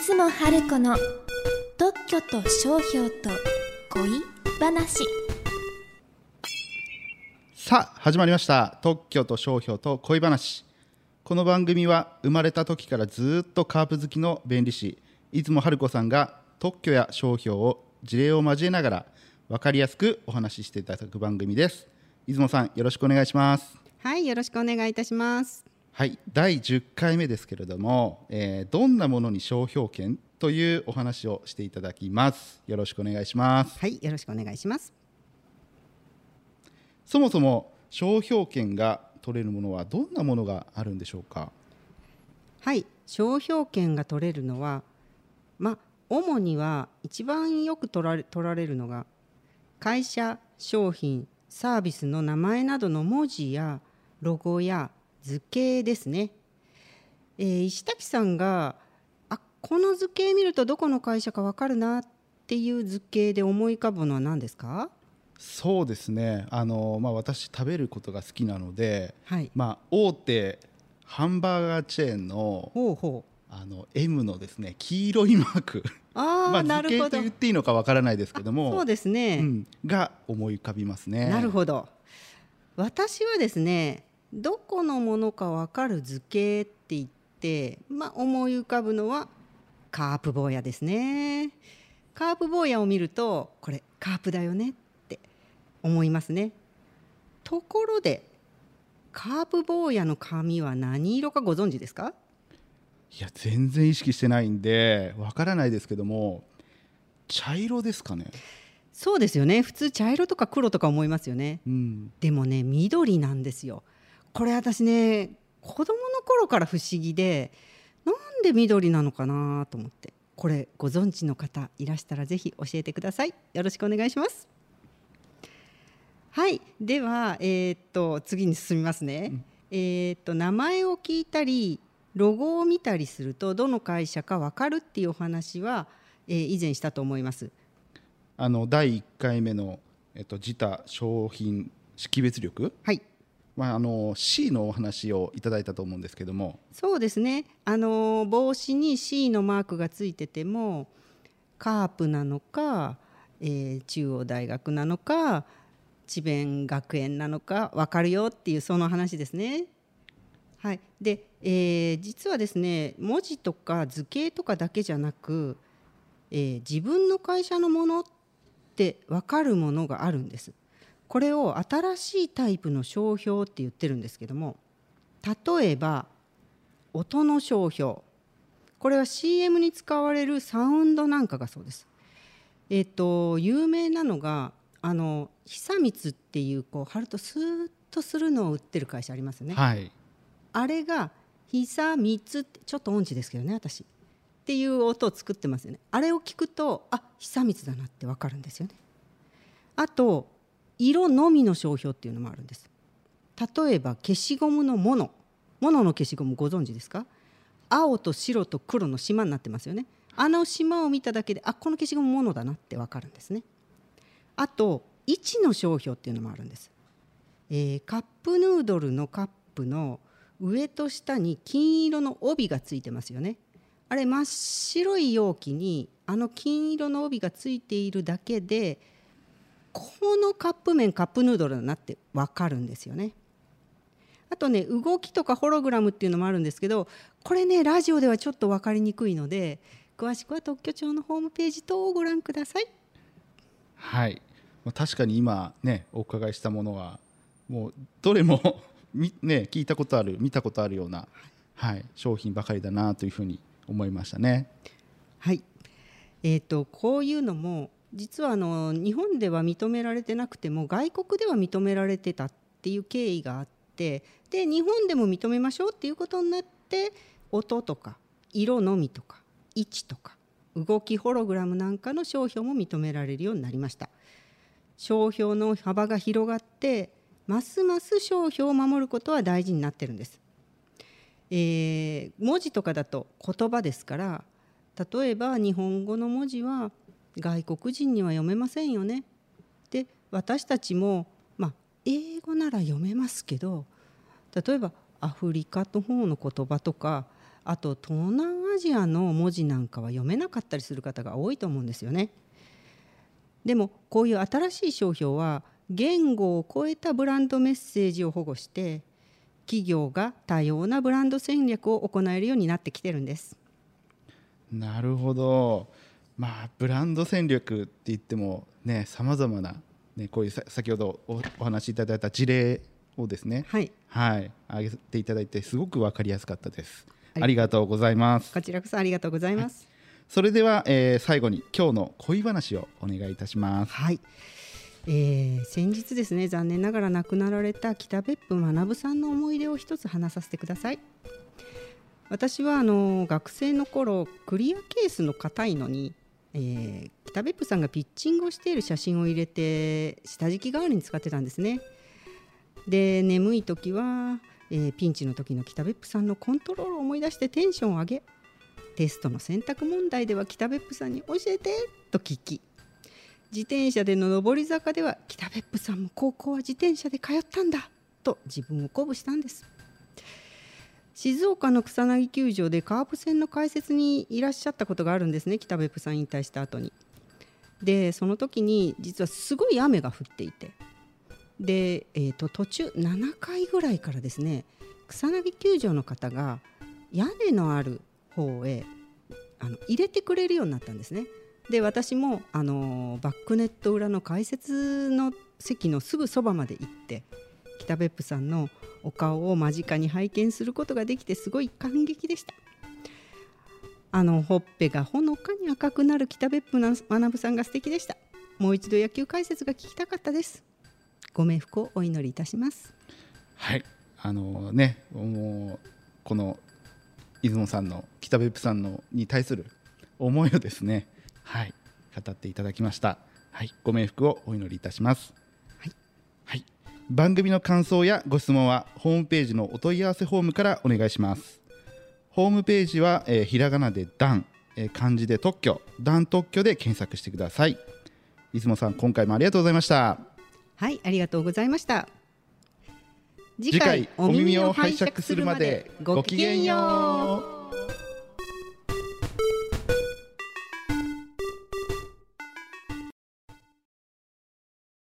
出雲春子の特許と商標と恋話。さあ始まりました。特許と商標と恋話。この番組は生まれた時からずっとカープ好きの弁理士出雲春子さんが特許や商標を事例を交えながら分かりやすくお話ししていただく番組です。出雲さんよろしくお願いします。はい、よろしくお願いいたします。はい第10回目ですけれども、えーどんなものに商標権というお話をしていただきます。よろしくお願いします。はい、よろしくお願いします。そもそも商標権が取れるものはどんなものがあるんでしょうか？はい、商標権が取れるのは、まあ主には一番よく取られ取られるのが会社、商品、サービスの名前などの文字やロゴや図形ですね。えー石滝さんがあこの図形見るとどこの会社かわかるなっていう図形で思い浮かぶのは何ですか？そうですねあの、まあ、私食べることが好きなので、はい。まあ、大手ハンバーガーチェーンのほうほう。あの M のですね黄色いマークああ、まあ、なるほど図形と言っ。ていいのかわからないですけどもそうですね。うん、が思い浮かびますね。なるほど私はですねどこのものか分かる図形って言って、まあ、思い浮かぶのはカープ坊やですね。カープ坊やを見るとこれカープだよねって思いますね。ところでカープ坊やの髪は何色かご存知ですか？いや全然意識してないんでわからないですけども茶色ですかね。そうですよね。普通茶色とか黒とか思いますよね。うん、でもね緑なんですよこれ私ね子供の頃から不思議でなんで緑なのかなと思ってこれご存知の方いらしたらぜひ教えてください。よろしくお願いします。はいではえーっと次に進みますね、えーっと名前を聞いたりロゴを見たりするとどの会社か分かるっていうお話は、えー以前したと思います。あの第1回目の、えっと、自他商品識別力、はいまあ、あの C のお話をいただいたと思うんですけどもそうですね。あの帽子に C のマークがついててもカープなのか、えー中央大学なのか智弁学園なのか分かるよっていうその話ですね。はい、で、えー実はですね文字とか図形とかだけじゃなく、えー自分の会社のものって分かるものがあるんです。これを新しいタイプの商標って言ってるんですけども例えば音の商標これは CM に使われるサウンドなんかがそうです。えっ、と有名なのがあの久光っていうこう貼るとスーッとするのを売ってる会社ありますよね。はいあれが久光ってちょっと音痴ですけどね私っていう音を作ってますよね。あれを聞くとあ久光だなってわかるんですよね。あと色のみの商標っていうのもあるんです。例えば消しゴムのモノモノの消しゴムご存知ですか？青と白と黒の島になってますよね。あの島を見ただけであこの消しゴムモノだなってわかるんですね。あと位置の商標っていうのもあるんです、えーカップヌードルのカップの上と下に金色の帯がついてますよね。あれ真っ白い容器にあの金色の帯がついているだけでこのカップ麺カップヌードルだなって分かるんですよね。あとね動きとかホログラムっていうのもあるんですけどこれねラジオではちょっと分かりにくいので詳しくは特許庁のホームページ等をご覧ください。はい、まあ、確かに今ねお伺いしたものはもうどれも みね聞いたことある見たことあるような、はい、商品ばかりだなというふうに思いましたね。はい。えー、とこういうのも実はあの日本では認められてなくても外国では認められてたっていう経緯があってで日本でも認めましょうっていうことになって音とか色のみとか位置とか動きホログラムなんかの商標も認められるようになりました。商標の幅が広がってますます商標を守ることは大事になってるんです。えー文字とかだと言葉ですから例えば日本語の文字は外国人には読めませんよね。で私たちも、まあ、英語なら読めますけど例えばアフリカの方の言葉とかあと東南アジアの文字なんかは読めなかったりする方が多いと思うんですよね。でもこういう新しい商標は言語を超えたブランドメッセージを保護して企業が多様なブランド戦略を行えるようになってきてるんです。なるほどまあブランド戦略って言ってもねさまざまな、ね、こういうさ先ほどおお話しいただいた事例をですねはい、はい挙げていただいてすごく分かりやすかったです。はい。ありがとうございます。こちらこそありがとうございます。それでは、えー最後に今日の恋話をお願いいたします。はい、えー先日ですね残念ながら亡くなられた北別府学さんの思い出を一つ話させてください。私はあの学生の頃クリアケースの硬いのに、えー北別府さんがピッチングをしている写真を入れて下敷き代わりに使ってたんですね。で眠い時は、えーピンチの時の北別府さんのコントロールを思い出してテンションを上げテストの選択問題では北別府さんに教えてと聞き自転車での上り坂では北別府さんも高校は自転車で通ったんだと自分を鼓舞したんです。静岡の草薙球場でカープ戦の解説にいらっしゃったことがあるんですね北別府さん引退した後にでその時に実はすごい雨が降っていてで、えー、と途中7回ぐらいからですね草薙球場の方が屋根のある方へあの入れてくれるようになったんですね。で私もあのバックネット裏の解説の席のすぐそばまで行って北別府さんのお顔を間近に拝見することができてすごい感激でした。あのほっぺがほのかに赤くなる北別府な学さんが素敵でした。もう一度野球解説が聞きたかったです。ご冥福をお祈りいたします。はいあのねもうこの出雲さんの北別府さんのに対する思いをですねはい語っていただきましたはいご冥福をお祈りいたします、番組の感想やご質問はホームページのお問い合わせフォームからお願いします。ホームページは、えーひらがなで「ダン」えー漢字で特許「ダン特許」で検索してください。出雲さん今回もありがとうございました。はい、ありがとうございました。次回お耳を拝借するまでごきげんよう